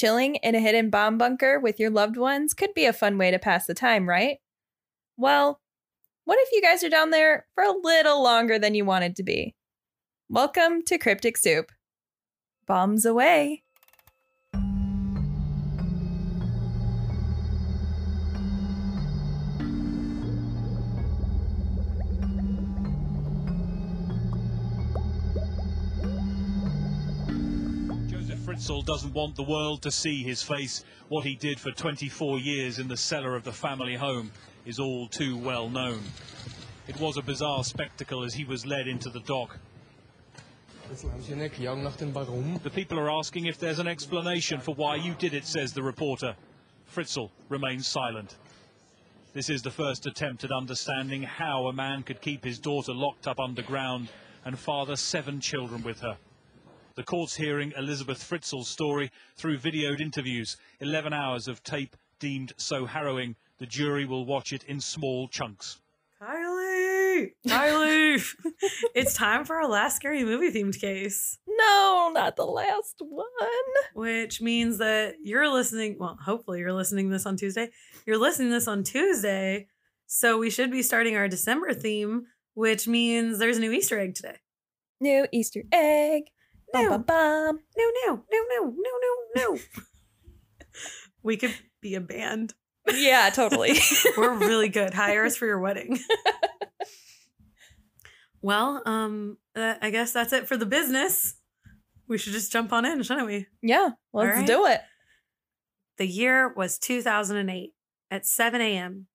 Chilling in a hidden bomb bunker with your loved ones could be a fun way to pass the time, right? Well, what if you guys are down there for a little longer than you wanted to be? Welcome to Cryptic Soup. Bombs away. Fritzl doesn't want the world to see his face. What he did for 24 years in the cellar of the family home is all too well known. It was a bizarre spectacle as he was led into the dock. Jetzt haben Sie eine Erklärung nach dem Warum. The people are asking if there's an explanation for why you did it, says the reporter. Fritzl remains silent. This is the first attempt at understanding how a man could keep his daughter locked up underground and father seven children with her. The court's hearing Elizabeth Fritzl's story through videoed interviews, 11 hours of tape deemed so harrowing, the jury will watch it in small chunks. Kylie! Kylie! it's time for our last scary movie themed case, No, not the last one. which means that you're listening. Well, hopefully, you're listening this on Tuesday. You're listening this on Tuesday. So we should be starting our December theme, which means there's a new Easter egg today. New Easter egg. No. No, no, no, no, no, no, no. we could be a band. Yeah, totally. We're really good. Hire us for your wedding. well, um, uh, I guess that's it for the business. We should just jump on in, shouldn't we? yeah, let's right. do it. The year was 2008 at 7 a.m.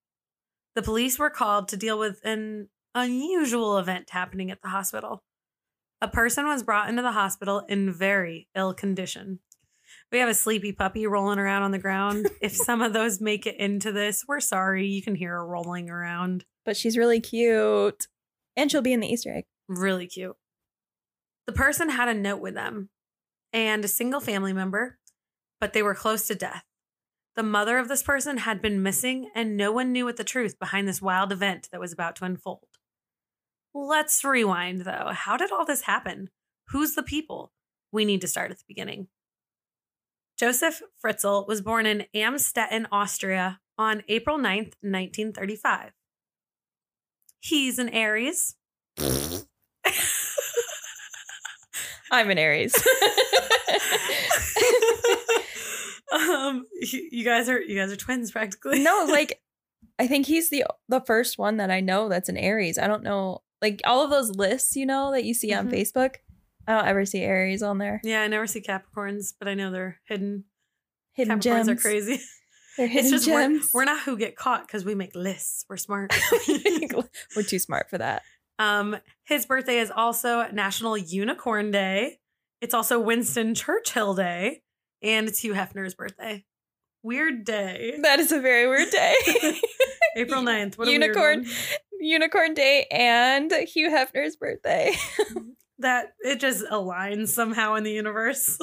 The police were called to deal with an unusual event happening at the hospital. A person was brought into the hospital in very ill condition. We have a sleepy puppy rolling around on the ground. if some of those make it into this, we're sorry. You can hear her rolling around. But she's really cute. And she'll be in the Easter egg. Really cute. The person had a note with them and a single family member, but they were close to death. The mother of this person had been missing, and no one knew what the truth behind this wild event that was about to unfold. Let's rewind, though. How did all this happen? Who's the people? We need to start at the beginning. Joseph Fritzl was born in Amstetten, Austria on April 9th, 1935. He's an Aries. I'm an Aries. um, you, you guys are you guys are twins practically. no, like I think he's the the first one that I know that's an Aries. I don't know like all of those lists, you know, that you see on Mhm. Facebook. I don't ever see Aries on there. yeah, I never see Capricorns, but I know they're hidden. Hidden Capricorns gems are crazy. They're hidden it's just we're, gems. we're not who get caught because we make lists. We're smart. we're too smart for that. um, his birthday is also National Unicorn Day. It's also Winston Churchill Day, and it's Hugh Hefner's birthday. Weird day. That is a very weird day. April 9th. What a Unicorn. Unicorn Day and Hugh Hefner's birthday. That it just aligns somehow in the universe.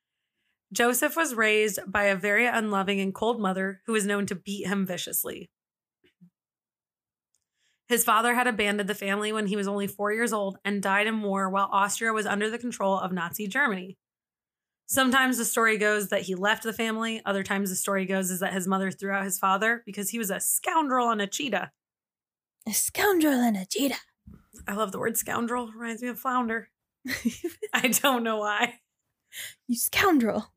Joseph was raised by a very unloving and cold mother who was known to beat him viciously. His father had abandoned the family when he was only four years old and died in war while Austria was under the control of Nazi Germany. Sometimes the story goes that he left the family. Other times the story goes is that his mother threw out his father because he was a scoundrel and a cheetah. A scoundrel and a cheetah. I love the word scoundrel. Reminds me of flounder. I don't know why. You scoundrel.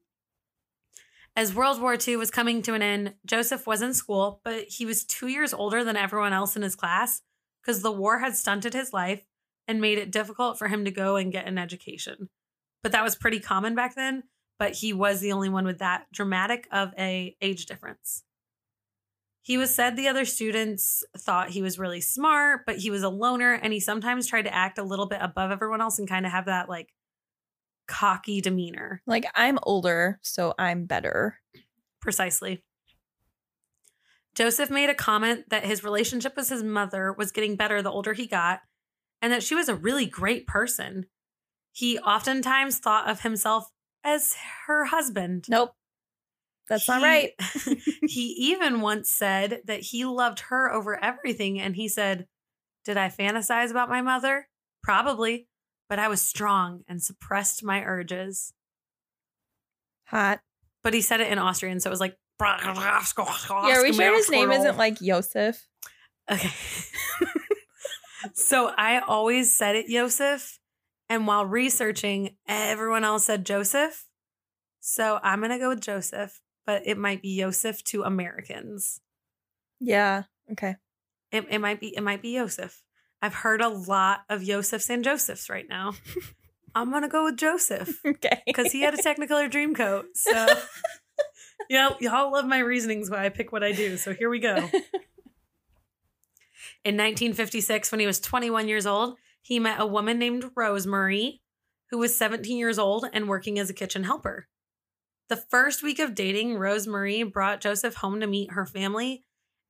As World War II was coming to an end, Joseph was in school, but he was two years older than everyone else in his class because the war had stunted his life and made it difficult for him to go and get an education. But that was pretty common back then, but he was the only one with that dramatic of a age difference. He was said the other students thought he was really smart, but he was a loner and he sometimes tried to act a little bit above everyone else and kind of have that like cocky demeanor. Like I'm older, so I'm better. Precisely. Joseph made a comment that his relationship with his mother was getting better the older he got, and that she was a really great person. He oftentimes thought of himself as her husband. Nope. That's not right. he even once said that he loved her over everything, and he said, Did I fantasize about my mother? Probably, but I was strong and suppressed my urges. Hot. but he said it in Austrian, so it was like. Yeah, are we sure his name isn't like Yosef? Okay. so I always said it Joseph, and while researching, everyone else said Joseph. So I'm gonna go with Joseph, but it might be Joseph to Americans. Yeah. Okay. It, it might be it might be Joseph. I've heard a lot of Josephs and Josephs right now. I'm gonna go with Joseph Okay. because he had a Technicolor dream coat. So yeah, y'all love my reasonings why I pick what I do. So here we go. In 1956, when he was 21 years old, he met a woman named Rosemary, who was 17 years old and working as a kitchen helper. The first week of dating, Rosemary brought Joseph home to meet her family,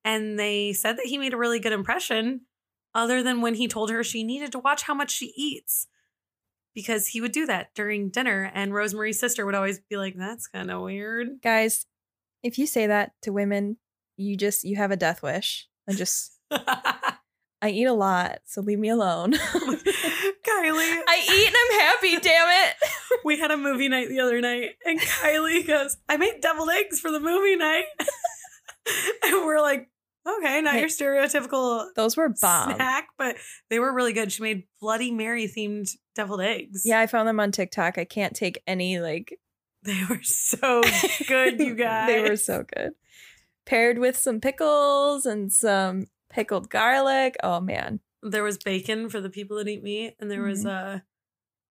and they said that he made a really good impression, other than when he told her she needed to watch how much she eats. Because he would do that during dinner, and Rosemary's sister would always be like, That's kind of weird. Guys, if you say that to women, you just you have a death wish. I just I eat a lot, so leave me alone. Kylie, I eat and I'm happy, damn it. we had a movie night the other night, and Kylie goes, I made deviled eggs for the movie night. and we're like, okay, not Hey, your stereotypical Those were bomb. snack, but they were really good. She made Bloody Mary themed deviled eggs. Yeah, I found them on TikTok. I can't take any like They were so good, you guys. they were so good. Paired with some pickles and some pickled garlic. Oh man. There was bacon for the people that eat meat, and there was Mhm. uh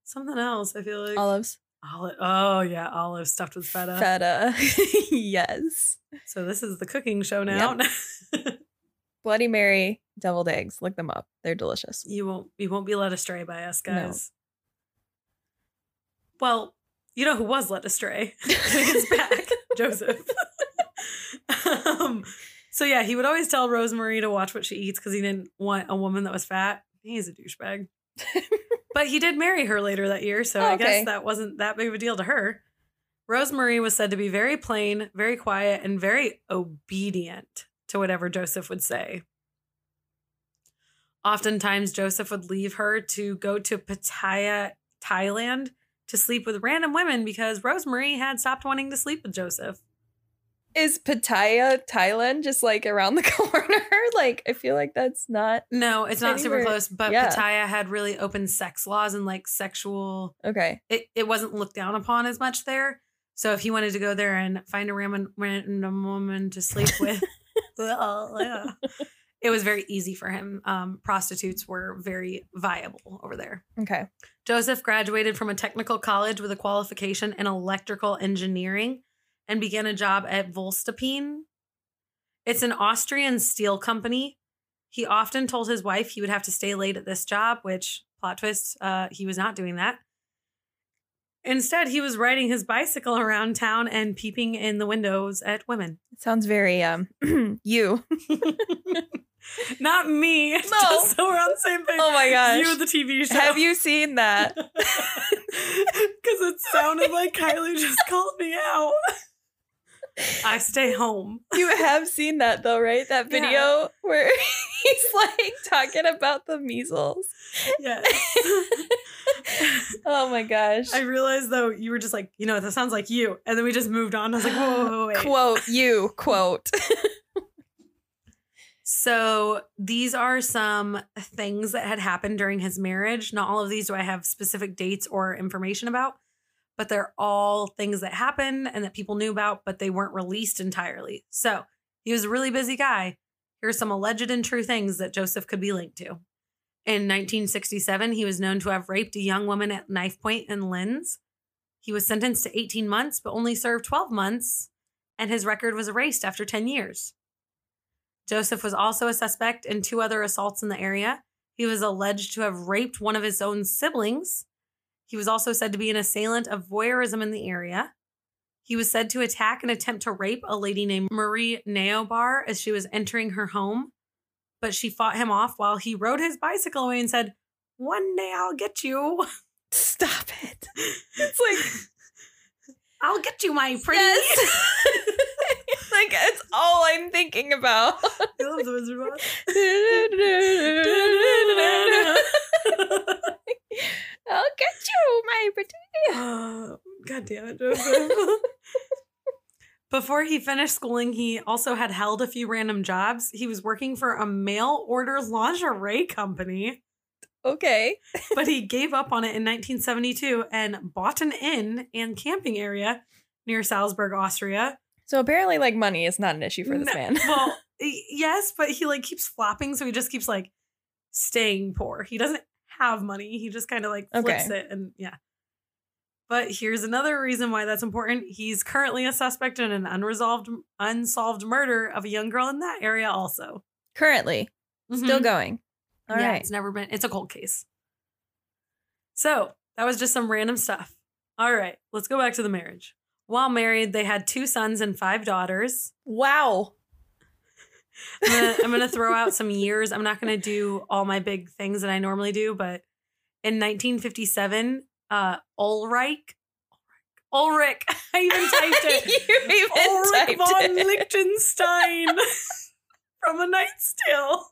something else. I feel like Olives. Olive. Oh yeah, olive stuffed with feta. Feta. yes. So this is the cooking show now. Bloody Mary deviled eggs. Look them up. They're delicious. you won't you won't be led astray by us No. guys. Well, you know who was led astray? It's back, Joseph. um, so yeah, he would always tell Rosemary to watch what she eats because he didn't want a woman that was fat. He's a douchebag. but he did marry her later that year, so Oh, I okay. guess that wasn't that big of a deal to her. Rosemary was said to be very plain, very quiet, and very obedient to whatever Joseph would say. Oftentimes, Joseph would leave her to go to Pattaya, Thailand, to sleep with random women because Rosemary had stopped wanting to sleep with Joseph. Is Pattaya, Thailand just like around the corner? like I feel like that's not No, it's not super close, but yeah. Pattaya had really open sex laws and like sexual okay. it, it wasn't looked down upon as much there. So if he wanted to go there and find a random, random woman to sleep with, well, it was very easy for him. Um, prostitutes were very viable over there. Okay. Joseph graduated from a technical college with a qualification in electrical engineering and began a job at Voestalpine. It's an Austrian steel company. He often told his wife he would have to stay late at this job, which plot twist, uh, he was not doing that. Instead, he was riding his bicycle around town and peeping in the windows at women. It sounds very um you. Not me. No. Just so we're on the same page. Oh my gosh. You, the TV show. Have you seen that? Because it sounded like Kylie just called me out. I stay home. You have seen that though, right? That Yeah. video where he's like talking about the measles. Yes. Oh my gosh. I realized though you were just like, you know, that sounds like you, and then we just moved on. I was like, whoa, whoa, whoa, wait. quote you quote. So these are some things that had happened during his marriage. Not all of these do I have specific dates or information about, but they're all things that happened and that people knew about, but they weren't released entirely. So he was a really busy guy. Here's some alleged and true things that Joseph could be linked to. In 1967, he was known to have raped a young woman at knife point in Linz. He was sentenced to 18 months, but only served 12 months, and his record was erased after 10 years. Joseph was also a suspect in two other assaults in the area. He was alleged to have raped one of his own siblings. He was also said to be an assailant of voyeurism in the area. He was said to attack and attempt to rape a lady named Marie Neobar as she was entering her home, but she fought him off while he rode his bicycle away and said, One day I'll get you. Stop it. It's like I'll get you, my pretty. Yes. like it's all I'm thinking about. I love of Oz. I'll get you, my pretty. Oh, God damn it, Joseph. Before he finished schooling, he also had held a few random jobs. He was working for a mail order lingerie company, Okay. but he gave up on it in 1972 and bought an inn and camping area near Salzburg, Austria. So apparently, like money is not an issue for this No- man. well, yes, but he like keeps flopping, so he just keeps like staying poor. He doesn't have money. He just kind of like flips Okay. it and yeah. But here's another reason why that's important. He's currently a suspect in an unresolved unsolved murder of a young girl in that area also. Currently, still Mhm. going. All right. yeah, it's never been it's a cold case. So, that was just some random stuff. All right, let's go back to the marriage. While married, they had two sons and five daughters. Wow. I'm gonna, I'm gonna throw out some years. I'm not gonna do all my big things that I normally do, but in 1957, uh, Ulrich, Ulrich, I even typed it. you even Ulrich typed von it. Liechtenstein from A Knight's Tale.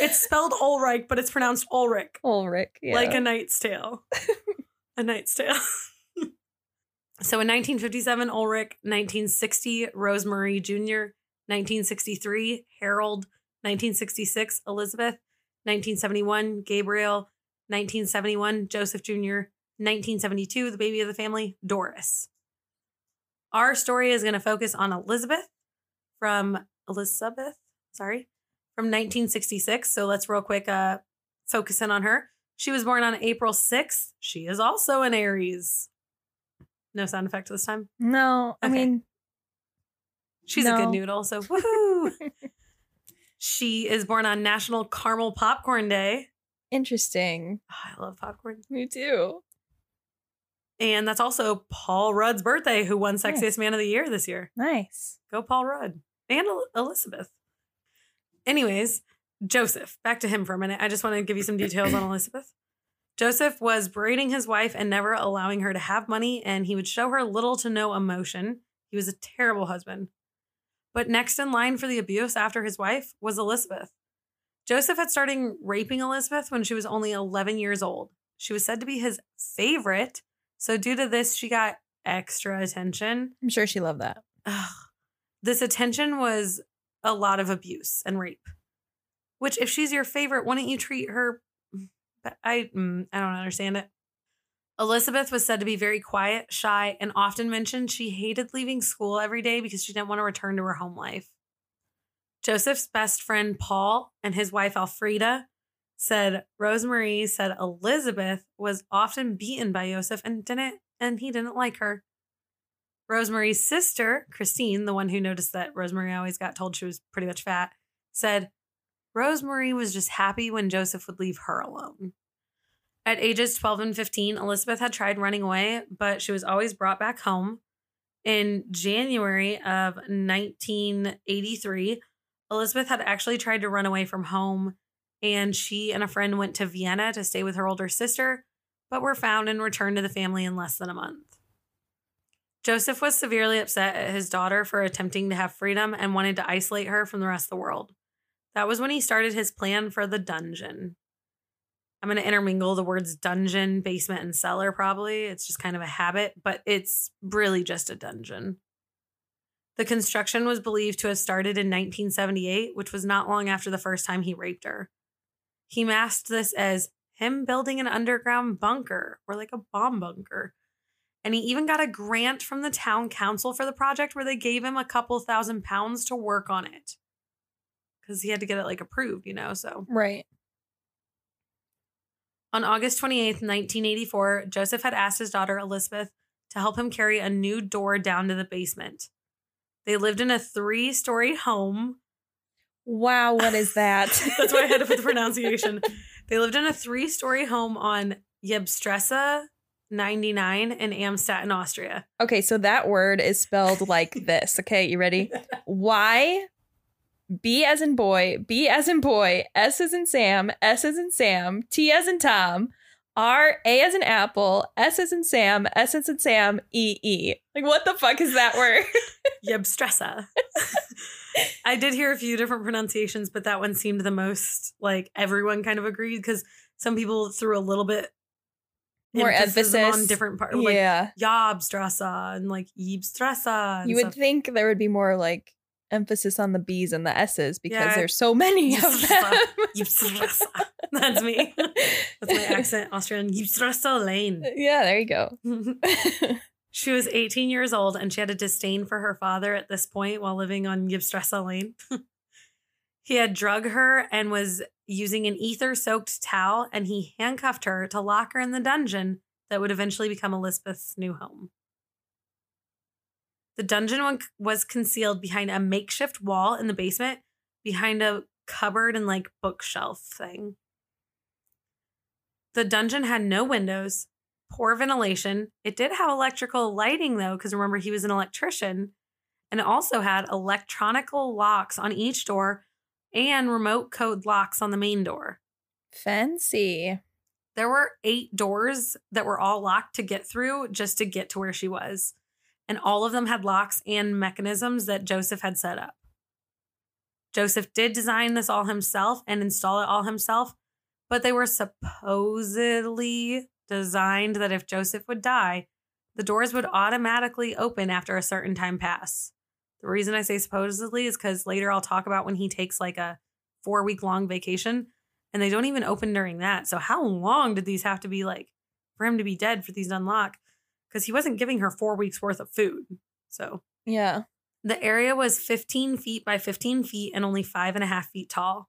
It's spelled Ulrich, but it's pronounced Ulrich, Ulrich. Yeah. like A Knight's Tale. a Knight's Tale. so in 1957, Ulrich, 1960, Rosemary Jr., 1963, Harold, 1966, Elizabeth, 1971, Gabriel, 1971, Joseph Jr., 1972, the baby of the family, Doris. Our story is going to focus on Elizabeth from Elizabeth, sorry, from 1966. So let's real quick uh focus in on her. She was born on April 6th. She is also an Aries. No sound effect this time. no, I mean, She's a good noodle, so woohoo. she is born on National Caramel Popcorn Day. interesting. Oh, I love popcorn. Me too. And that's also Paul Rudd's birthday, who won Sexiest Nice. Man of the Year this year. Nice. Go Paul Rudd and El- Elizabeth. Anyways, Joseph, back to him for a minute. I just want to give you some details on Elizabeth. Joseph was berating his wife and never allowing her to have money, and he would show her little to no emotion. He was a terrible husband. But next in line for the abuse after his wife was Elizabeth. Joseph had started raping Elizabeth when she was only 11 years old. She was said to be his favorite, so due to this, she got extra attention. I'm sure she loved that. Ugh. This attention was a lot of abuse and rape. Which, if she's your favorite, wouldn't you treat her? But I, mm, I don't understand it. Elizabeth was said to be very quiet, shy, and often mentioned she hated leaving school every day because she didn't want to return to her home life. Joseph's best friend Paul and his wife Alfreda said Rosemary said Elizabeth was often beaten by Joseph and didn't and he didn't like her. Rosemary's sister, Christine, the one who noticed that Rosemary always got told she was pretty much fat, said Rosemary was just happy when Joseph would leave her alone. At ages 12 and 15, Elizabeth had tried running away, but she was always brought back home. In January of 1983, Elizabeth had actually tried to run away from home, and she and a friend went to Vienna to stay with her older sister, but were found and returned to the family in less than a month. Joseph was severely upset at his daughter for attempting to have freedom and wanted to isolate her from the rest of the world. That was when he started his plan for the dungeon. I'm going to intermingle the words dungeon, basement, and cellar probably. It's just kind of a habit, but it's really just a dungeon. The construction was believed to have started in 1978, which was not long after the first time he raped her. He masked this as him building an underground bunker or like a bomb bunker. And he even got a grant from the town council for the project where they gave him a couple thousand pounds to work on it. Because he had to get it like approved, you know? So Right. On August 28, 1984, Joseph had asked his daughter Elizabeth to help him carry a new door down to the basement. They lived in a three story home. Wow, what is that? That's why I had to put the pronunciation. They lived in a three story home on Jebstresse 99 in Amstetten, Austria. okay, so that word is spelled like this. Okay, you ready? Y B as in boy, B as in boy, S as in Sam, S as in Sam, T as in Tom, R A as in apple, S as in Sam, S as in Sam, E E. Like what the fuck is that word? Jebstresse. I did hear a few different pronunciations, but that one seemed the most like everyone kind of agreed because some people threw a little bit More emphasis emphasis on different parts. Like yeah. Jobstrasse and like Yibstrasse. And you would stuff. think there would be more like emphasis on the B's and the S's because Yeah. there's so many of them. That's me. That's my accent, Austrian. Lane. Uh, yeah, there you go. She was 18 years old and she had a disdain for her father at this point while living on Gibstrasse Lane. he had drug her and was using an ether soaked towel, and he handcuffed her to lock her in the dungeon that would eventually become Elizabeth's new home. The dungeon one was concealed behind a makeshift wall in the basement, behind a cupboard and like bookshelf thing. The dungeon had no windows, poor ventilation. It did have electrical lighting though, because remember he was an electrician, and it also had electronical locks on each door and remote code locks on the main door. Fancy. There were eight doors that were all locked to get through just to get to where she was. And all of them had locks and mechanisms that Joseph had set up. Joseph did design this all himself and install it all himself, but they were supposedly designed that if Joseph would die, the doors would automatically open after a certain time pass. The reason I say supposedly is because later I'll talk about when he takes like a four week long vacation and they don't even open during that. So how long did these have to be like for him to be dead for these to unlock? Because he wasn't giving her four weeks worth of food. So Yeah. the area was 15 feet by 15 feet and only five and a half feet tall.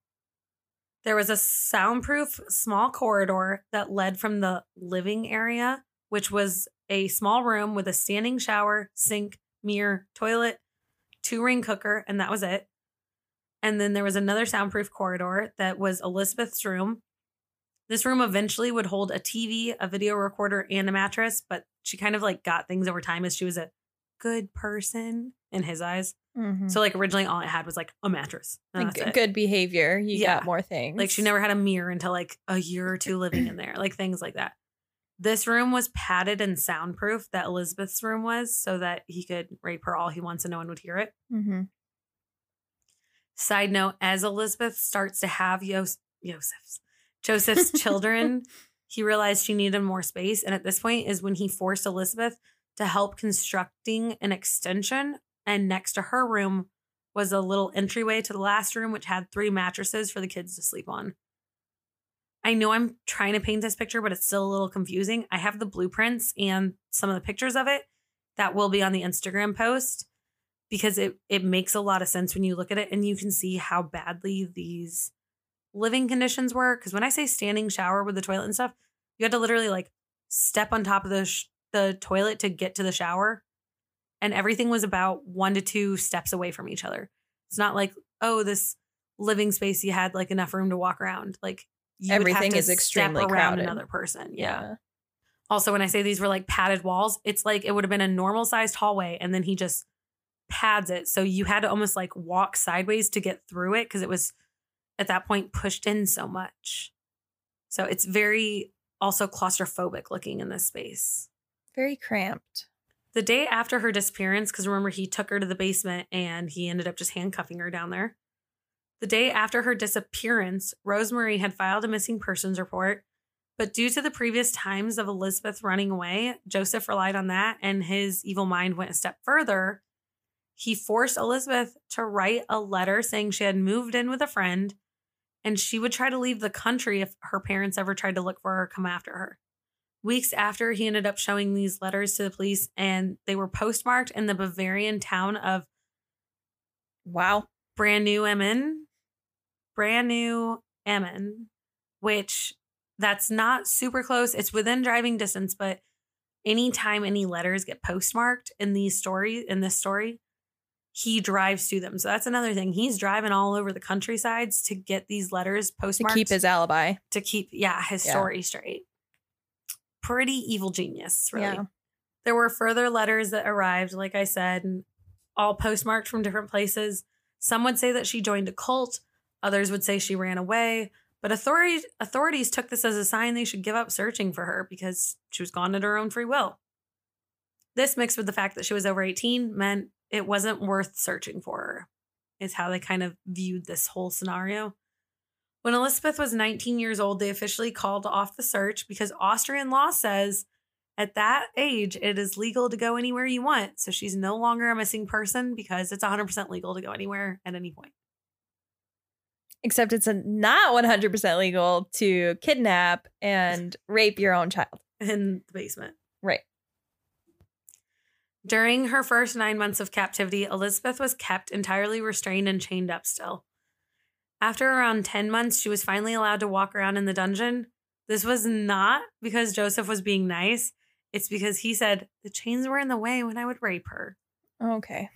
There was a soundproof small corridor that led from the living area, which was a small room with a standing shower, sink, mirror, toilet, two ring cooker, and that was it. And then there was another soundproof corridor that was Elizabeth's room. This room eventually would hold a TV, a video recorder, and a mattress, but she kind of like got things over time as she was a good person in his eyes. Mhm. So like originally all it had was like a mattress. Like, it. good behavior. You Yeah. got more things. Like she never had a mirror until like a year or two living in there, like things like that. This room was padded and soundproof that Elizabeth's room was so that he could rape her all he wants and no one would hear it. hmm Side note, as Elizabeth starts to have Yos- Joseph's Joseph's children, he realized she needed more space. And at this point is when he forced Elizabeth to help constructing an extension. And next to her room was a little entryway to the last room, which had three mattresses for the kids to sleep on. I know I'm trying to paint this picture, but it's still a little confusing. I have the blueprints and some of the pictures of it that will be on the Instagram post because it it makes a lot of sense when you look at it and you can see how badly these living conditions were because when I say standing shower with the toilet and stuff, you had to literally like step on top of the sh- the toilet to get to the shower and everything was about 1 to 2 steps away from each other. It's not like, oh, this living space you had like enough room to walk around. Like you would have Everything to is extremely around crowded. another person. Yeah. yeah. Also, when I say these were like padded walls, it's like it would have been a normal sized hallway and then he just pads it. So you had to almost like walk sideways to get through it because it was at that point pushed in so much. So it's very also claustrophobic looking in this space. Very cramped. The day after her disappearance, because remember, he took her to the basement and he ended up just handcuffing her down there. The day after her disappearance, Rosemary had filed a missing persons report, but due to the previous times of Elizabeth running away, Joseph relied on that and his evil mind went a step further. He forced Elizabeth to write a letter saying she had moved in with a friend and she would try to leave the country if her parents ever tried to look for her or come after her. Weeks after, he ended up showing these letters to the police, and they were postmarked in the Bavarian town of Wow. Braunau am Inn. Braunau am Inn, which that's not super close. It's within driving distance, but anytime any letters get postmarked in these stories, in this story, he drives to them. So that's another thing. He's driving all over the countrysides to get these letters postmarked. To keep his alibi. to keep yeah his Yeah. story straight pretty evil genius really Yeah. there were further letters that arrived like i said all postmarked from different places some would say that she joined a cult others would say she ran away but authorities authorities took this as a sign they should give up searching for her because she was gone at her own free will this mixed with the fact that she was over 18 meant it wasn't worth searching for her is how they kind of viewed this whole scenario When Elizabeth was 19 years old, they officially called off the search because Austrian law says at that age it is legal to go anywhere you want. So she's no longer a missing person because it's 100% legal to go anywhere at any point. Except it's a not 100% legal to kidnap and rape your own child. In the basement. During her first nine months of captivity, Elizabeth was kept entirely restrained and chained up still. After around 10 months, she was finally allowed to walk around in the dungeon. This was not because Joseph was being nice, it's because he said the chains were in the way when I would rape her. Okay.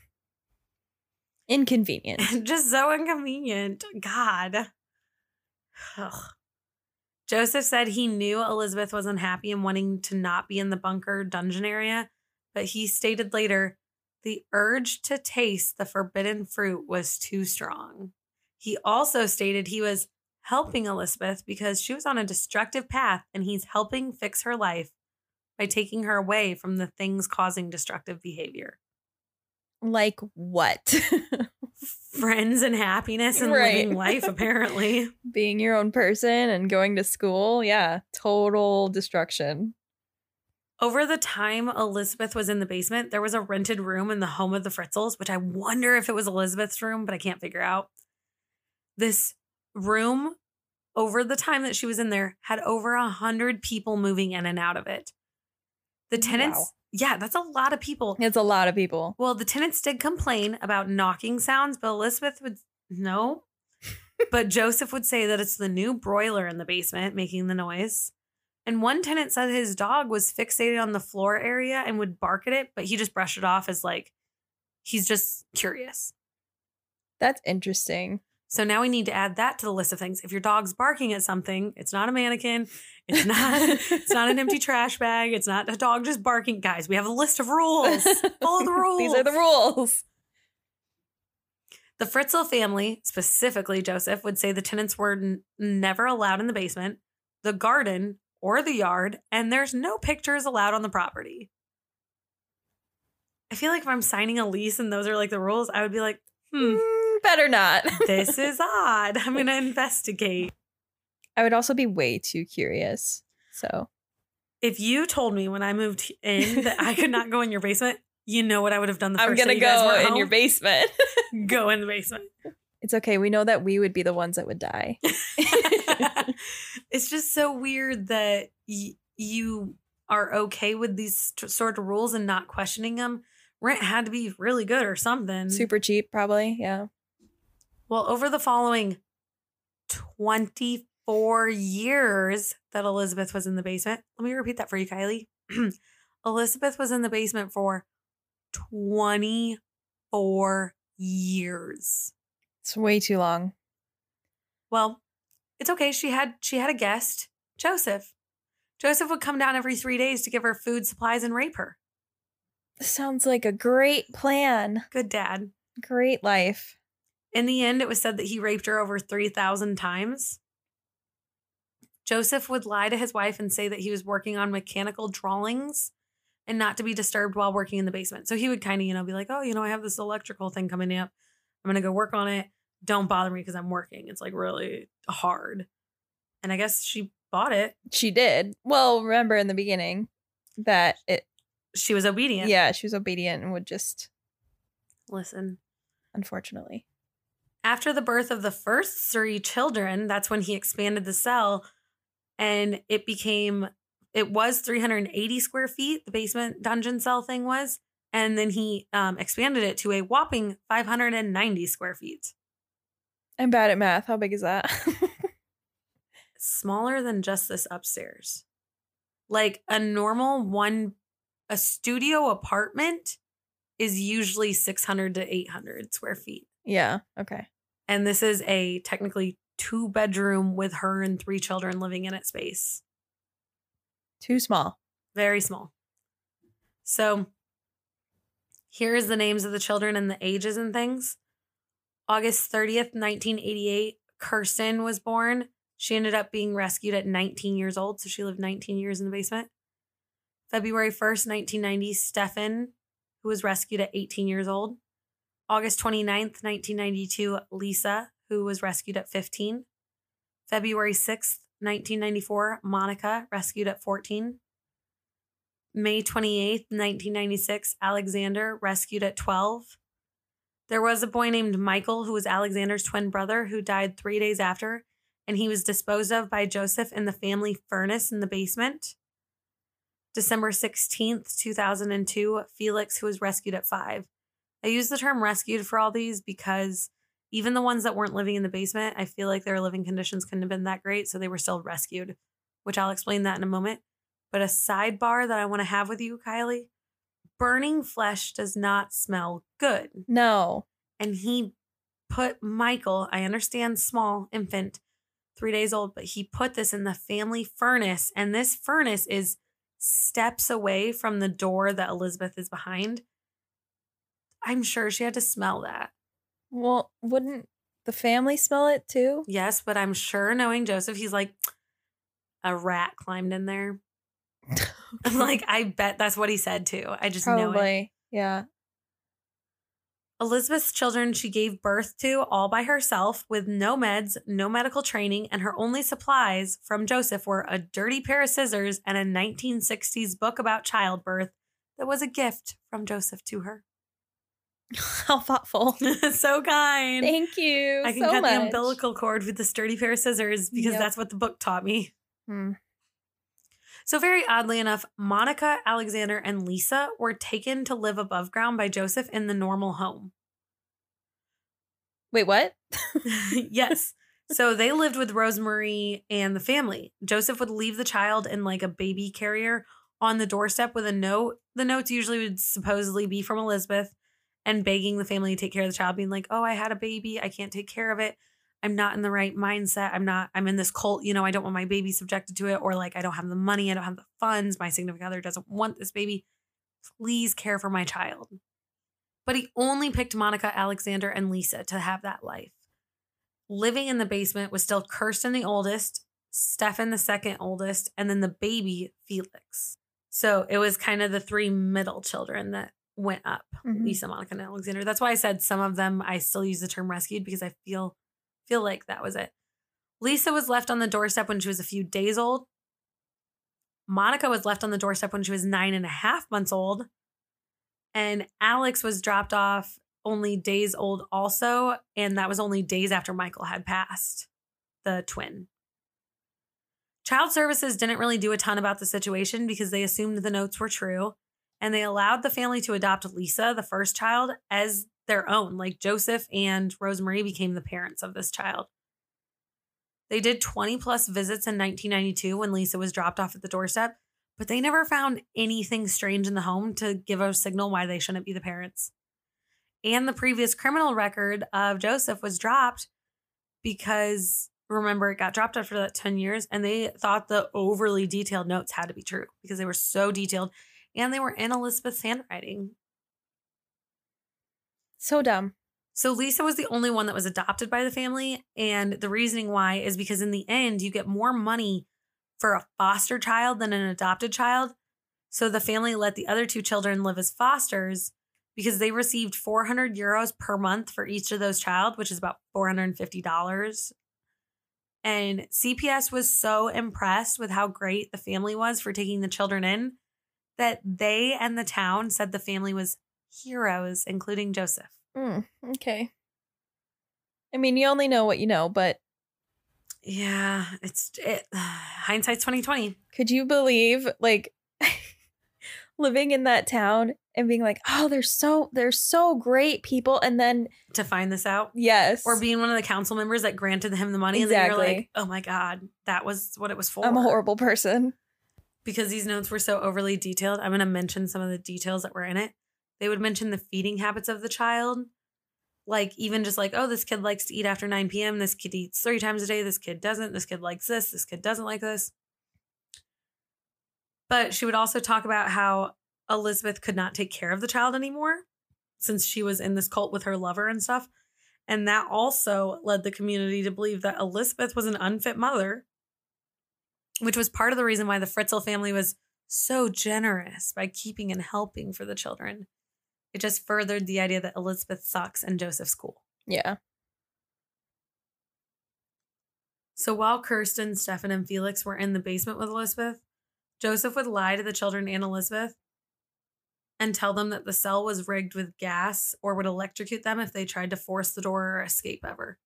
Inconvenient. Just so inconvenient. God. Ugh. Joseph said he knew Elizabeth was unhappy and wanting to not be in the bunker dungeon area, but he stated later the urge to taste the forbidden fruit was too strong. He also stated he was helping Elizabeth because she was on a destructive path and he's helping fix her life by taking her away from the things causing destructive behavior. Like what? Friends and happiness and Right. living life, apparently. Being your own person and going to school. Yeah. Total destruction. Over the time Elizabeth was in the basement, there was a rented room in the home of the Fritzls, which I wonder if it was Elizabeth's room, but I can't figure out. This room, over the time that she was in there, had over a hundred people moving in and out of it. The tenants, Wow. yeah, that's a lot of people. It's a lot of people. Well, the tenants did complain about knocking sounds, but Elizabeth would no. but Joseph would say that it's the new broiler in the basement making the noise. And one tenant said his dog was fixated on the floor area and would bark at it, but he just brushed it off as like he's just curious. That's interesting. So now we need to add that to the list of things. If your dog's barking at something, it's not a mannequin, it's not it's not an empty trash bag, it's not a dog just barking. Guys, we have a list of rules. Follow the rules. These are the rules. The Fritzl family, specifically Joseph, would say the tenants were n- never allowed in the basement, the garden, or the yard, and there's no pictures allowed on the property. I feel like if I'm signing a lease and those are like the rules, I would be like, hmm, Mm, better not. this is odd. I'm going to investigate. I would also be way too curious. So If you told me when I moved in that I could not go in your basement, you know what I would have done the 1st I'm gonna day you guys go in your basement. Go in the basement. it's okay. We know that we would be the ones that would die. It's just so weird that y- you are okay with these t- sort of rules and not questioning them. Rent had to be really good or something. Super cheap, probably. Yeah. Well, over the following 24 years that Elizabeth was in the basement, let me repeat that for you, Kylie. Elizabeth was in the basement for 24 years. It's way too long. Well, it's okay. She had she had a guest, Joseph. Joseph would come down every 3 days to give her food, supplies and rape her. Sounds like a great plan. Good dad. Great life. In the end, it was said that he raped her over 3,000 times. Joseph would lie to his wife and say that he was working on mechanical drawings and not to be disturbed while working in the basement. So he would kind of, you know, be like, oh, you know, I have this electrical thing coming up. I'm going to go work on it. Don't bother me because I'm working. It's like really hard. And I guess she bought it. She did. Well, remember in the beginning that it, She was obedient. yeah, she was obedient and would just, Listen. unfortunately. After the birth of the first three children, that's when he expanded the cell and it became, it was 380 square feet, the basement dungeon cell thing was. And then he um, expanded it to a whopping 590 square feet, I'm bad at math. How big is that? smaller than just this upstairs. Like a normal one, a studio apartment is usually 600 to 800 square feet. yeah. Okay. And this is a technically two bedroom with her and three children living in it space. Too small. Very small. So here's the names of the children and the ages and things. August 30th, 1988, Kirsten was born. She ended up being rescued at 19 years old. So she lived 19 years in the basement. February 1st, 1990, Stefan, who was rescued at 18 years old. August 29th, 1992, Lisa, who was rescued at 15. February 6th, 1994, Monica, rescued at 14. May 28th, 1996, Alexander, rescued at 12. There was a boy named Michael who was Alexander's twin brother who died three days after, and he was disposed of by Joseph in the family furnace in the basement. December 16th, 2002, Felix, who was rescued at five. I use the term rescued for all these because even the ones that weren't living in the basement, I feel like their living conditions couldn't have been that great, so they were still rescued, which I'll explain that in a moment. But a sidebar that I want to have with you, Kylie burning flesh does not smell good. No. And he put Michael, I understand small infant, three days old, but he put this in the family furnace. And this furnace is steps away from the door that Elizabeth is behind. I'm sure she had to smell that. Well, wouldn't the family smell it too? Yes, but I'm sure knowing Joseph, he's like, a rat climbed in there. I'm like, I bet that's what he said too. I just know it. Yeah. Elizabeth's children she gave birth to all by herself with no meds, no medical training, and her only supplies from Joseph were a dirty pair of scissors and a 1960s book about childbirth that was a gift from Joseph to her. How thoughtful. so kind. Thank you. I can so cut much. the umbilical cord with this dirty pair of scissors because Yep. that's what the book taught me. Hmm. So, very oddly enough, Monica, Alexander, and Lisa were taken to live above ground by Joseph in the normal home. Wait, what? yes. So they lived with Rosemary and the family. Joseph would leave the child in like a baby carrier on the doorstep with a note. The notes usually would supposedly be from Elizabeth and begging the family to take care of the child, being like, oh, I had a baby. I can't take care of it. I'm not in the right mindset. I'm not, I'm in this cult. You know, I don't want my baby subjected to it. Or like, I don't have the money. I don't have the funds. My significant other doesn't want this baby. Please care for my child. But he only picked Monica, Alexander, and Lisa to have that life. Living in the basement was still Kirsten, the oldest, Stefan, the second oldest, and then the baby, Felix. So it was kind of the three middle children that went up Mhm. Lisa, Monica, and Alexander. That's why I said some of them I still use the term rescued because I feel feel like that was it. Lisa was left on the doorstep when she was a few days old. Monica was left on the doorstep when she was nine and a half months old. And Alex was dropped off only days old, also. And that was only days after Michael had passed, the twin. Child services didn't really do a ton about the situation because they assumed the notes were true. And they allowed the family to adopt Lisa, the first child, as their own. Like Joseph and Rosemary became the parents of this child. They did 20 plus visits in 1992 when Lisa was dropped off at the doorstep, but they never found anything strange in the home to give a signal why they shouldn't be the parents. And the previous criminal record of Joseph was dropped because remember it got dropped after that 10 years and they thought the overly detailed notes had to be true because they were so detailed and they were in Elizabeth's handwriting. So dumb. So Lisa was the only one that was adopted by the family. And the reasoning why is because in the end, you get more money for a foster child than an adopted child. So the family let the other two children live as fosters because they received 400 euros per month for each of those child, which is about $450. And CPS was so impressed with how great the family was for taking the children in that they and the town said the family was heroes, including Joseph. Mm, okay. I mean, you only know what you know, but Yeah, it's it, hindsight's twenty twenty. could you believe like living in that town and being like, "Oh, they're so they're so great people," and then To find this out, yes, or being one of the council members that granted him the money, and then you're Exactly. like, "Oh my god, that was what it was for." I'm a horrible person. because these notes were so overly detailed. I'm going to mention some of the details that were in it. They would mention the feeding habits of the child, like even just like, "Oh, this kid likes to eat after 9 p.m. This kid eats three times a day. This kid doesn't. This kid likes this. This kid doesn't like this." But she would also talk about how Elizabeth could not take care of the child anymore since she was in this cult with her lover and stuff. And that also led the community to believe that Elizabeth was an unfit mother, which was part of the reason why the Fritzl family was so generous by keeping and helping for the children. It just furthered the idea that Elizabeth sucks and Joseph's cool. Yeah. So while Kirsten, Stefan, and Felix were in the basement with Elizabeth, Joseph would lie to the children and Elizabeth and tell them that the cell was rigged with gas or would electrocute them if they tried to force the door or escape ever.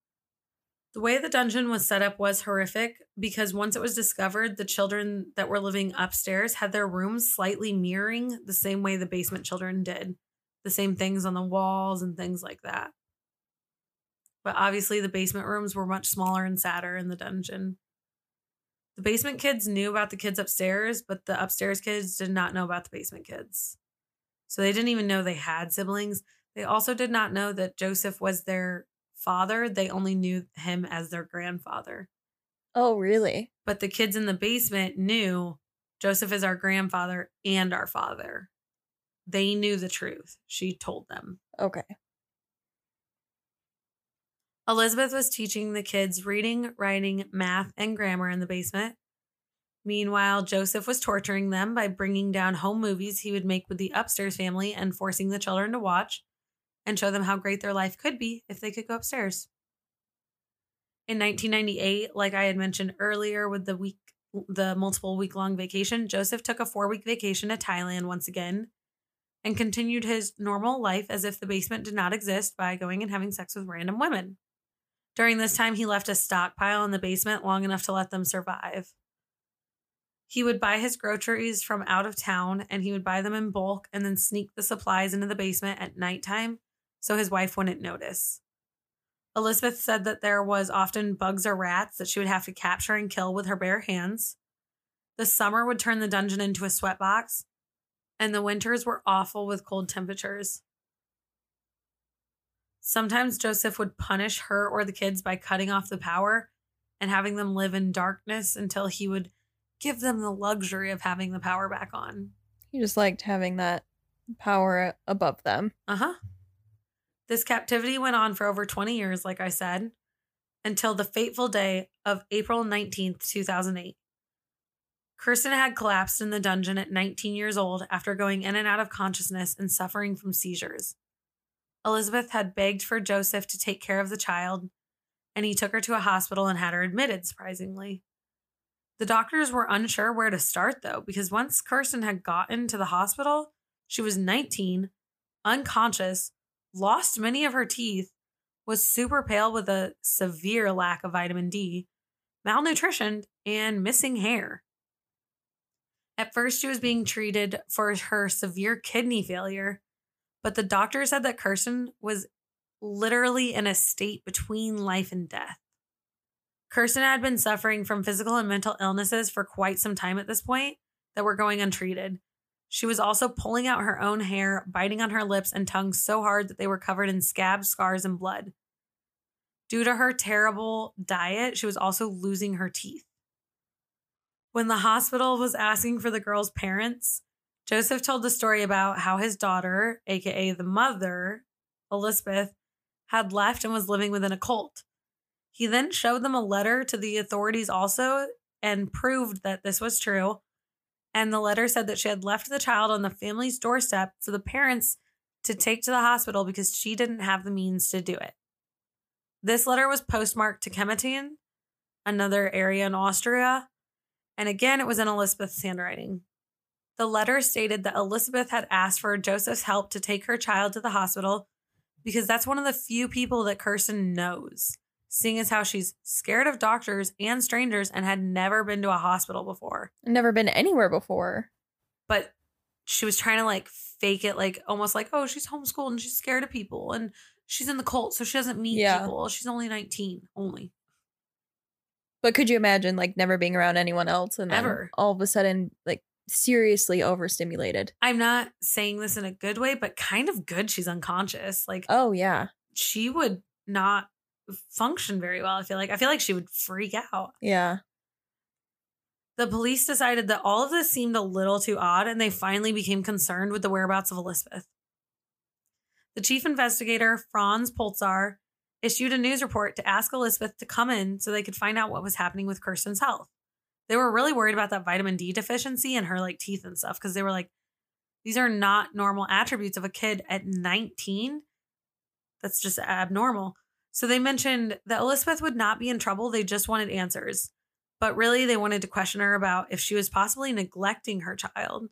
The way the dungeon was set up was horrific because once it was discovered, the children that were living upstairs had their rooms slightly mirroring the same way the basement children did. The same things on the walls and things like that. But obviously, the basement rooms were much smaller and sadder in the dungeon. The basement kids knew about the kids upstairs, but the upstairs kids did not know about the basement kids. So they didn't even know they had siblings. They also did not know that Joseph was their father, they only knew him as their grandfather. Oh, really? But the kids in the basement knew Joseph is our grandfather and our father. They knew the truth. She told them. Okay. Elizabeth was teaching the kids reading, writing, math, and grammar in the basement. Meanwhile, Joseph was torturing them by bringing down home movies he would make with the upstairs family and forcing the children to watch and show them how great their life could be if they could go upstairs. In 1998, like I had mentioned earlier with the week the multiple week long vacation, Joseph took a 4-week vacation to Thailand once again and continued his normal life as if the basement did not exist by going and having sex with random women. During this time, he left a stockpile in the basement long enough to let them survive. He would buy his groceries from out of town and he would buy them in bulk and then sneak the supplies into the basement at nighttime so his wife wouldn't notice. Elizabeth said that there was often bugs or rats that she would have to capture and kill with her bare hands. The summer would turn the dungeon into a sweatbox, and the winters were awful with cold temperatures. Sometimes Joseph would punish her or the kids by cutting off the power and having them live in darkness until he would give them the luxury of having the power back on. He just liked having that power above them. Uh huh. This captivity went on for over 20 years, like I said, until the fateful day of April 19th, 2008. Kirsten had collapsed in the dungeon at 19 years old after going in and out of consciousness and suffering from seizures. Elizabeth had begged for Joseph to take care of the child, and he took her to a hospital and had her admitted, surprisingly. The doctors were unsure where to start, though, because once Kirsten had gotten to the hospital, she was 19, unconscious, lost many of her teeth, was super pale with a severe lack of vitamin D, malnutrition, and missing hair. At first, she was being treated for her severe kidney failure, but the doctor said that Kirsten was literally in a state between life and death. Kirsten had been suffering from physical and mental illnesses for quite some time at this point that were going untreated. She was also pulling out her own hair, biting on her lips and tongue so hard that they were covered in scabs, scars, and blood. Due to her terrible diet, she was also losing her teeth. When the hospital was asking for the girl's parents, Joseph told the story about how his daughter, aka the mother, Elizabeth, had left and was living within a cult. He then showed them a letter to the authorities also and proved that this was true and the letter said that she had left the child on the family's doorstep for the parents to take to the hospital because she didn't have the means to do it. This letter was postmarked to Kempten, another area in Austria, and again it was in Elizabeth's handwriting. The letter stated that Elizabeth had asked for Joseph's help to take her child to the hospital because that's one of the few people that Kirsten knows seeing as how she's scared of doctors and strangers and had never been to a hospital before. Never been anywhere before. But she was trying to like fake it, like almost like, oh, she's homeschooled and she's scared of people and she's in the cult, so she doesn't meet Yeah. people. She's only 19, only. But could you imagine like never being around anyone else and then Ever. all of a sudden like seriously overstimulated? I'm not saying this in a good way, but kind of good she's unconscious. Like Oh yeah. she would not function very well. I feel like I feel like she would freak out. Yeah. The police decided that all of this seemed a little too odd and they finally became concerned with the whereabouts of Elizabeth. The chief investigator, Franz Polzer, issued a news report to ask Elizabeth to come in so they could find out what was happening with Kirsten's health. They were really worried about that vitamin D deficiency and her like teeth and stuff because they were like, these are not normal attributes of a kid at 19. That's just abnormal. So they mentioned that Elizabeth would not be in trouble. They just wanted answers. But really, they wanted to question her about if she was possibly neglecting her child.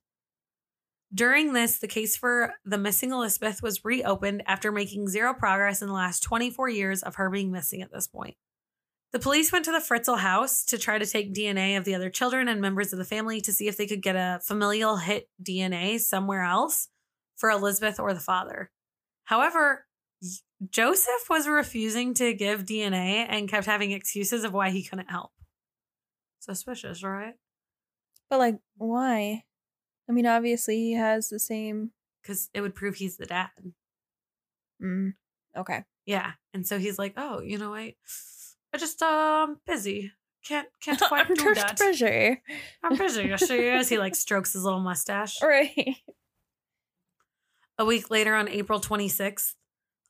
During this, the case for the missing Elizabeth was reopened after making zero progress in the last 24 years of her being missing at this point. The police went to the Fritzl house to try to take DNA of the other children and members of the family to see if they could get a familial hit DNA somewhere else for Elizabeth or the father. However, Joseph was refusing to give DNA and kept having excuses of why he couldn't help. Suspicious, right? But like, why? I mean, obviously he has the same. Because it would prove he's the dad. Mm, okay. Yeah. And so he's like, oh, you know, I, I just um busy. Can't can't quite I'm do that. pressure. I'm busy. Yes, he is. He like strokes his little mustache. Right. A week later, on April 26th,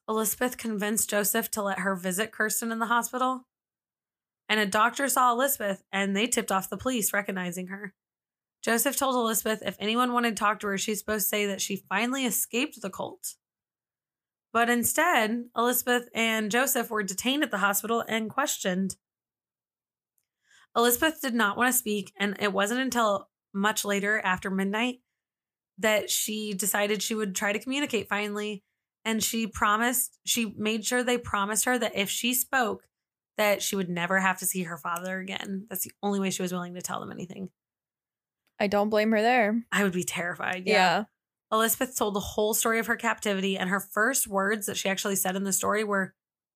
Elizabeth convinced Joseph to let her visit Kirsten in the hospital. And a doctor saw Elizabeth and they tipped off the police, recognizing her. Joseph told Elizabeth if anyone wanted to talk to her, she's supposed to say that she finally escaped the cult. But instead, Elizabeth and Joseph were detained at the hospital and questioned. Elizabeth did not want to speak, and it wasn't until much later after midnight that she decided she would try to communicate finally and she promised she made sure they promised her that if she spoke that she would never have to see her father again that's the only way she was willing to tell them anything I don't blame her there. i would be terrified yeah. Yeah. elizabeth told the whole story of her captivity and her first words that she actually said in the story were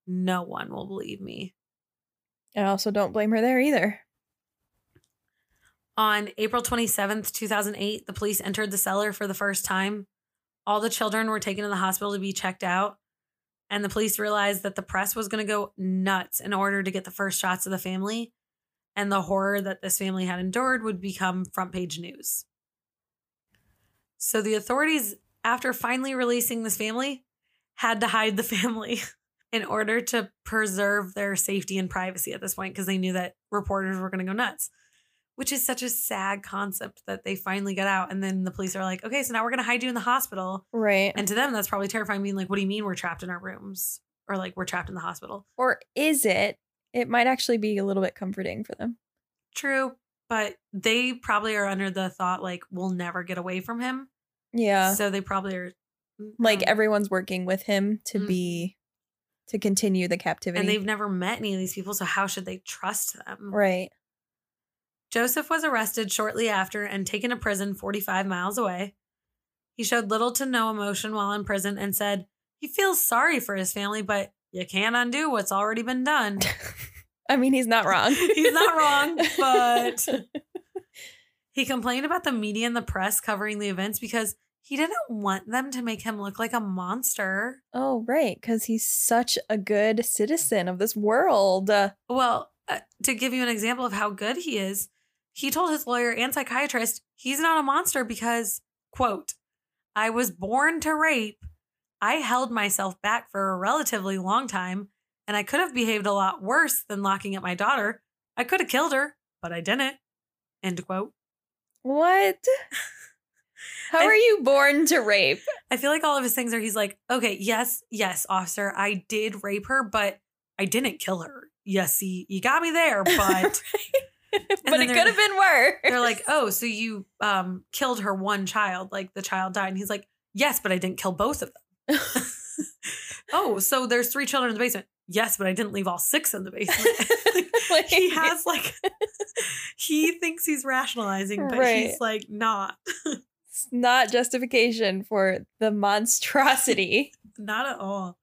no one will believe me I also don't blame her there either. On April 27th, 2008, the police entered the cellar for the first time. All the children were taken to the hospital to be checked out, and the police realized that the press was going to go nuts in order to get the first shots of the family, and the horror that this family had endured would become front page news. So the authorities, after finally releasing this family, had to hide the family in order to preserve their safety and privacy at this point because they knew that reporters were going to go nuts which is such a sad concept that they finally got out. And then the police are like, okay, so now we're going to hide you in the hospital. Right. And to them, that's probably terrifying, being like, what do you mean we're trapped in our rooms? Or like, we're trapped in the hospital. or is it? It might actually be a little bit comforting for them. True. But they probably are under the thought, like, we'll never get away from him. Yeah. So they probably are. like um, everyone's working with him to Mm. be to continue the captivity. And they've never met any of these people. So how should they trust them? right. Joseph was arrested shortly after and taken to prison 45 miles away. He showed little to no emotion while in prison and said he feels sorry for his family, but you can't undo what's already been done. I mean, he's not wrong. He's not wrong, but he complained about the media and the press covering the events because he didn't want them to make him look like a monster. oh, right, because he's such a good citizen of this world. Well, uh, to give you an example of how good he is, he told his lawyer and psychiatrist he's not a monster because, quote, I was born to rape. I held myself back for a relatively long time, and I could have behaved a lot worse than locking up my daughter. I could have killed her, but I didn't. End quote. what? How I- are you born to rape? I feel like all of his things are he's like, okay, yes, yes, officer, I did rape her, but I didn't kill her. Yes, see, you got me there, but but it could have been worse. they're like, oh, so you um killed her one child, like the child died. And he's like, yes, but I didn't kill both of them. oh, so there's three children in the basement. Yes, but I didn't leave all six in the basement. Like- he has like he thinks he's rationalizing, but Right. he's like not. It's not justification for the monstrosity. Not at all.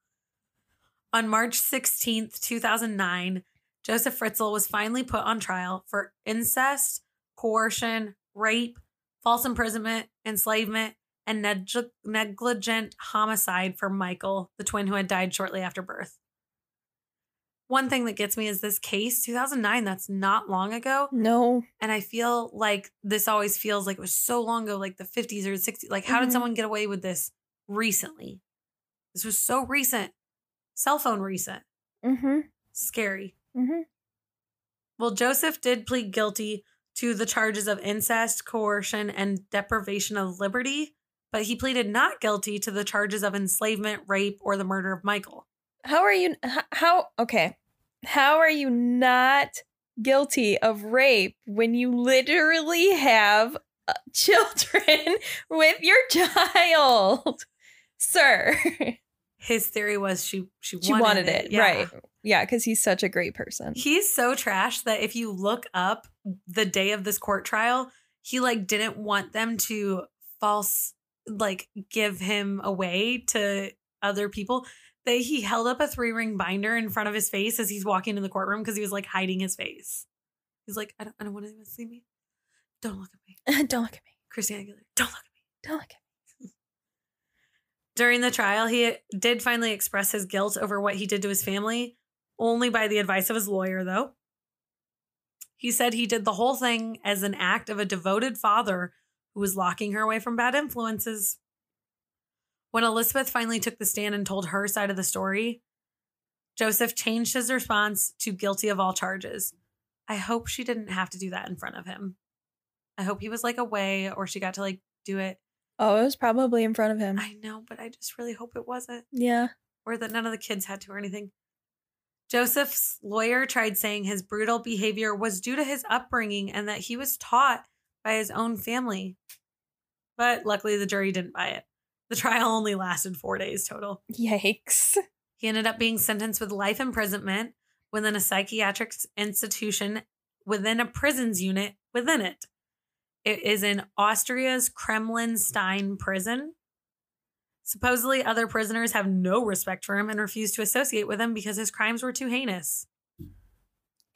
On March 16th, 2009, Joseph Fritzl was finally put on trial for incest, coercion, rape, false imprisonment, enslavement, and neg- negligent homicide for Michael, the twin who had died shortly after birth. One thing that gets me is this case, 2009, that's not long ago. no. And I feel like this always feels like it was so long ago, like the 50s or 60s. Like, how Mhm. did someone get away with this recently? This was so recent. Cell phone recent. Mm-hmm. Scary. Mm-hmm. Well, Joseph did plead guilty to the charges of incest, coercion, and deprivation of liberty, but he pleaded not guilty to the charges of enslavement, rape, or the murder of Michael. How are you? How? Okay. How are you not guilty of rape when you literally have uh, children with your child, sir? His theory was she she wanted, She wanted it, Yeah. right? Yeah, because he's such a great person. He's so trash that if you look up the day of this court trial, he like didn't want them to false like give him away to other people. That he held up a three ring binder in front of his face as he's walking in the courtroom because he was like hiding his face. He's like, I don't, I don't want anyone to see me. Don't look at me, Don't look at me. Christina Aguilera. Don't look at me. Don't look at me. During the trial, he did finally express his guilt over what he did to his family, only by the advice of his lawyer, though. He said he did the whole thing as an act of a devoted father who was locking her away from bad influences. When Elizabeth finally took the stand and told her side of the story, Joseph changed his response to guilty of all charges. I hope she didn't have to do that in front of him. I hope he was like away or she got to like do it. Oh, it was probably in front of him. I know, but I just really hope it wasn't yeah. or that none of the kids had to or anything. Joseph's lawyer tried saying his brutal behavior was due to his upbringing and that he was taught by his own family. But luckily, the jury didn't buy it. The trial only lasted four days total. Yikes. He ended up being sentenced with life imprisonment within a psychiatric institution within a prisons unit within it. It is in Austria's Kremlinstein prison. Supposedly, other prisoners have no respect for him and refuse to associate with him because his crimes were too heinous.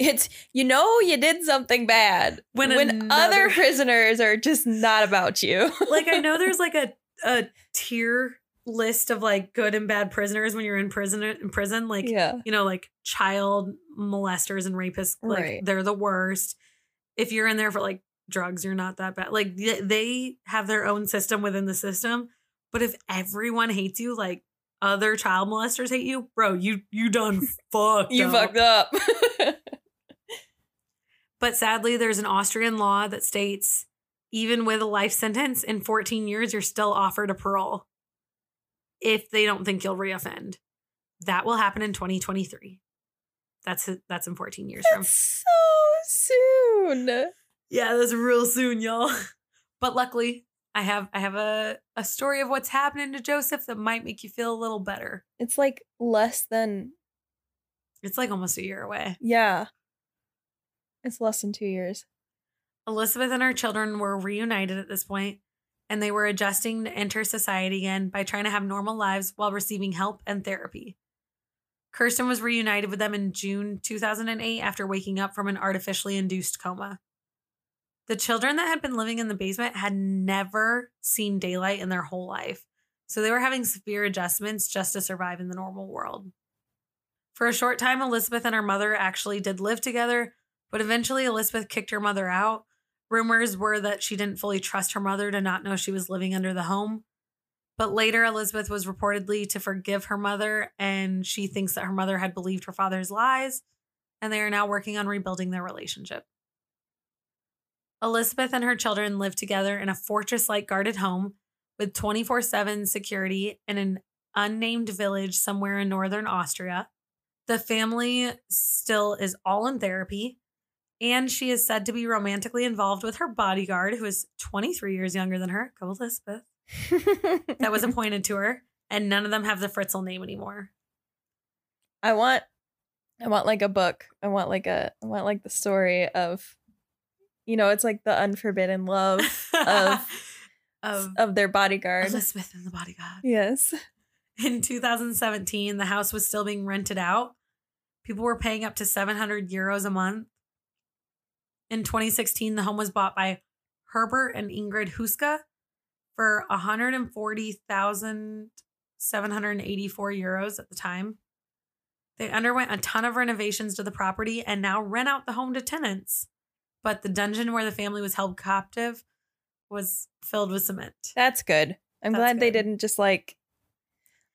It's you know you did something bad When when, another- other prisoners are just not about you. Like, I know there's like a, a tier list of like good and bad prisoners when you're in prison. In prison, like yeah. you know, like child molesters and rapists, like Right. they're the worst. If you're in there for like drugs, you're not that bad. Like th- they have their own system within the system. But if everyone hates you, like other child molesters hate you, bro, you you done fucked. You up. fucked up. But sadly, there's an Austrian law that states even with a life sentence in 14 years, you're still offered a parole if they don't think you'll reoffend. That will happen in 2023. That's that's in 14 years from. so soon. Yeah, that's real soon, y'all. But luckily, I have I have a a story of what's happening to Joseph that might make you feel a little better. It's like less than It's like almost a year away. yeah. It's less than two years. Elizabeth and her children were reunited at this point, and they were adjusting to enter society again by trying to have normal lives while receiving help and therapy. Kirsten was reunited with them in June 2008 after waking up from an artificially induced coma. The children that had been living in the basement had never seen daylight in their whole life, so they were having severe adjustments just to survive in the normal world. For a short time, Elizabeth and her mother actually did live together, but eventually Elizabeth kicked her mother out. Rumors were that she didn't fully trust her mother to not know she was living under the home. But later, Elizabeth was reportedly to forgive her mother, and she thinks that her mother had believed her father's lies, and they are now working on rebuilding their relationship. Elizabeth and her children live together in a fortress like guarded home with 24 7 security in an unnamed village somewhere in northern Austria. The family still is all in therapy, and she is said to be romantically involved with her bodyguard, who is 23 years younger than her, go Elizabeth, that was appointed to her, and none of them have the Fritzl name anymore. I want I want like a book. I want like a I want like the story of you know, it's like the unforbidden love Of- of of their bodyguard. Elizabeth and the bodyguard. Yes. In 2017, the house was still being rented out. People were paying up to 700 euros a month. In 2016, the home was bought by Herbert and Ingrid Houska for 140,784 euros at the time. They underwent a ton of renovations to the property and now rent out the home to tenants. But the dungeon where the family was held captive was filled with cement. That's good. I'm That's glad they didn't just like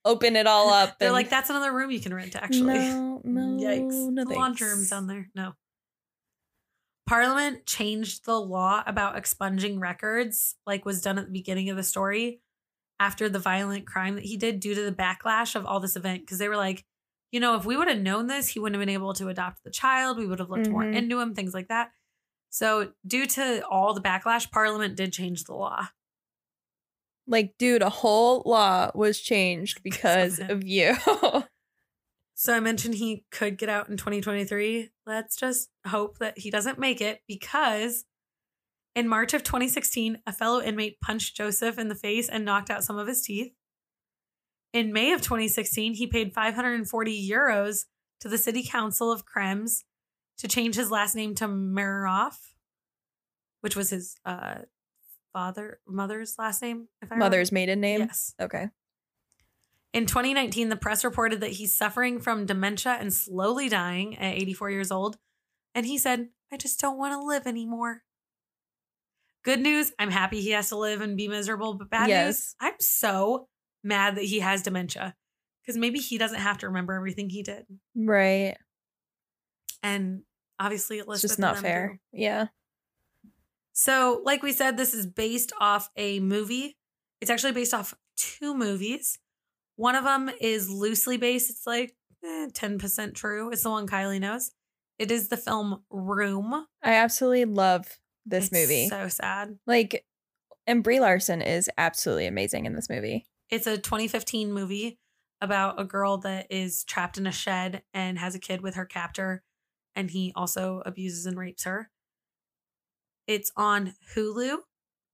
open it all up. They're and- like, that's another room you can rent, actually. No, no, Yikes. no the laundry room's down there. No. Parliament changed the law about expunging records, like was done at the beginning of the story, after the violent crime that he did due to the backlash of all this event. Because they were like, you know, if we would have known this, he wouldn't have been able to adopt the child. We would have looked more Mhm. into him, things like that. So, due to all the backlash, Parliament did change the law. Like, dude, a whole law was changed Because because of of you. So, I mentioned he could get out in 2023. Let's just hope that he doesn't make it because in March of 2016, a fellow inmate punched Joseph in the face and knocked out some of his teeth. In May of 2016, he paid 540 euros to the city council of Krems to change his last name to Mayrhoff, which was his uh, father mother's last name. If I remember. Mother's maiden name. Yes. Okay. In 2019, the press reported that he's suffering from dementia and slowly dying at 84 years old. And he said, I just don't want to live anymore. Good news, I'm happy he has to live and be miserable. But bad news, I'm so mad that he has dementia because maybe he doesn't have to remember everything he did. Right. And obviously, It's just not fair. Yeah. So, like we said, this is based off a movie. It's actually based off two movies. One of them is loosely based. It's like eh, 10% true. It's the one Kylie knows. It is the film Room. I absolutely love this It's movie. So sad. like, and Brie Larson is absolutely amazing in this movie. It's a 2015 movie about a girl that is trapped in a shed and has a kid with her captor, and he also abuses and rapes her. It's on Hulu,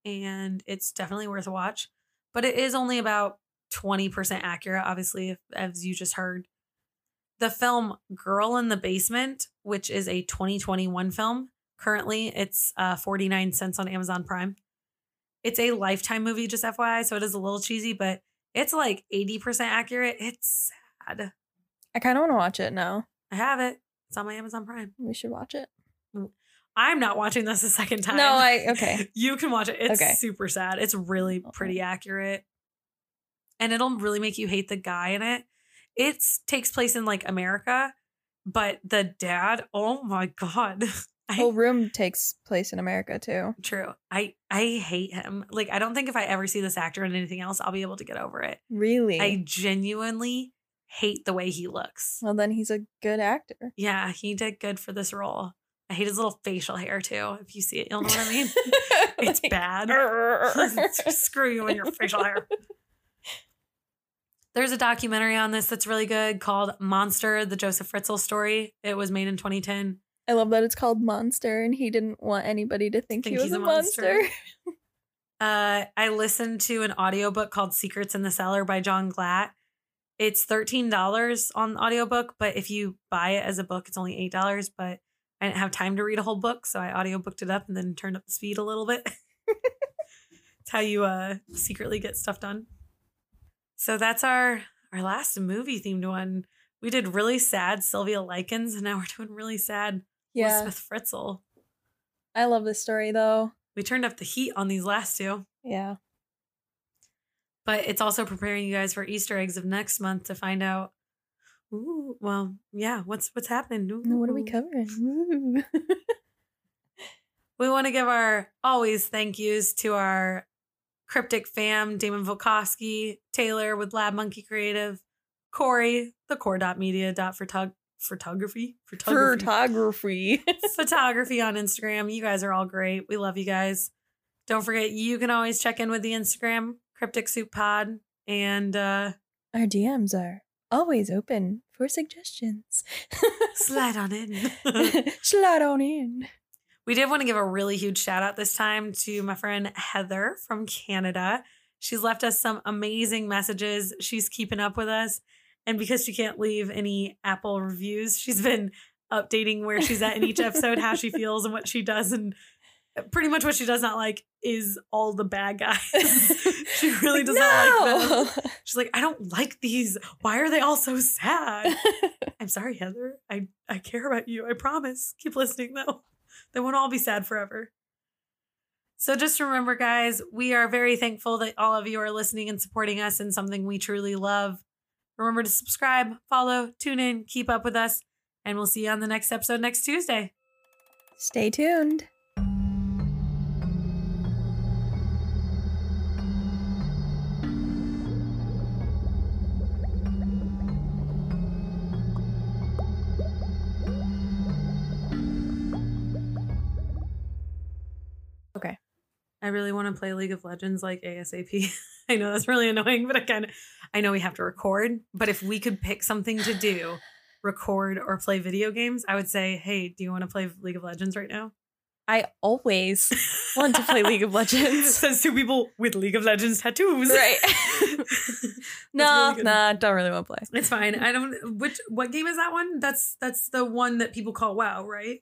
and it's definitely worth a watch, but it is only about 20% accurate, obviously, if, as you just heard. The film Girl in the Basement, which is a 2021 film, currently it's uh, 49 cents on Amazon Prime. It's a lifetime movie, just FYI, so it is a little cheesy, but it's like 80% accurate. It's sad. I kind of want to watch it now. I have it. It's on my Amazon Prime. We should watch it. I'm not watching this a second time. No, I okay. you can watch it. It's Okay. super sad. It's really pretty accurate. And it'll really make you hate the guy in it. It takes place in like America, but the dad, oh my God. I, Whole room takes place in America too. true. I I hate him. Like I don't think if I ever see this actor in anything else, I'll be able to get over it. Really? I genuinely hate the way he looks. well, then he's a good actor. Yeah, he did good for this role. I hate his little facial hair too. If you see it, you'll know what I mean. it's bad. Screw you and your facial hair. There's a documentary on this that's really good called Monster, the Joseph Fritzl story. It was made in 2010. I love that it's called Monster, and he didn't want anybody to think, Think he was he's a a monster. monster. Uh, I listened to an audiobook called Secrets in the Cellar by John Glatt. It's $13 on audiobook, but if you buy it as a book, it's only $8. But I didn't have time to read a whole book, so I audiobooked it up and then turned up the speed a little bit. it's how you uh secretly get stuff done. So that's our our last movie themed one. We did really sad Sylvia Likens, and now we're doing really sad yeah, Elizabeth Fritzl. I love this story though. We turned up the heat on these last two. Yeah. but it's also preparing you guys for Easter eggs of next month to find out. Ooh, well, yeah, what's what's happening? Now, What are we covering? We want to give our always thank yous to our cryptic fam, Damon Volkowski, Taylor with Lab Monkey Creative, Corey, the core dot media dot photog- photography photography Photography. photography on Instagram. You guys are all great. We love you guys. Don't forget, you can always check in with the Instagram, Cryptic Soup Pod. And uh Our DMs are always open for suggestions. slide on in. Slide on in. We did want to give a really huge shout out this time to my friend Heather from Canada. She's left us some amazing messages. She's keeping up with us. And because she can't leave any Apple reviews, she's been updating where she's at in each episode, how she feels, and what she does. And pretty much what she does not like is all the bad guys. she really does not like them. She's like, I don't like these. Why are they all so sad? I'm sorry, Heather. I, I care about you. I promise. Keep listening, though. They won't all be sad forever. So just remember, guys, we are very thankful that all of you are listening and supporting us in something we truly love. Remember to subscribe, follow, tune in, keep up with us, and we'll see you on the next episode next Tuesday. Stay tuned. I really want to play League of Legends like ASAP. I know that's really annoying, but I kind of I know we have to record, but if we could pick something to do, record or play video games, I would say, "Hey, do you want to play League of Legends right now?" I always want to play League of Legends. Says two people with League of Legends tattoos. Right. no, really good. nah, don't really want to play. It's fine. I don't which what game is that one? That's that's the one that people call WoW, right?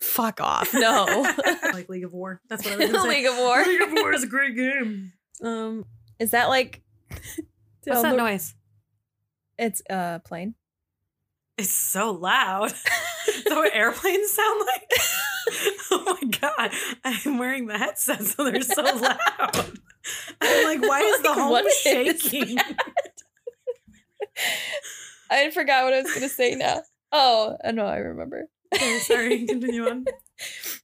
Fuck off. No. like League of War. That's what I was gonna. League of War. League of War is a great game. Um Is that like what's that noise? It's a plane. It's so loud. Is that what airplanes sound like? oh my god. I'm wearing the headset so they're so loud. I'm like, why is the Like, home shaking? I forgot what I was gonna say now. Oh, uh, no, I remember. Okay, sorry, continue on.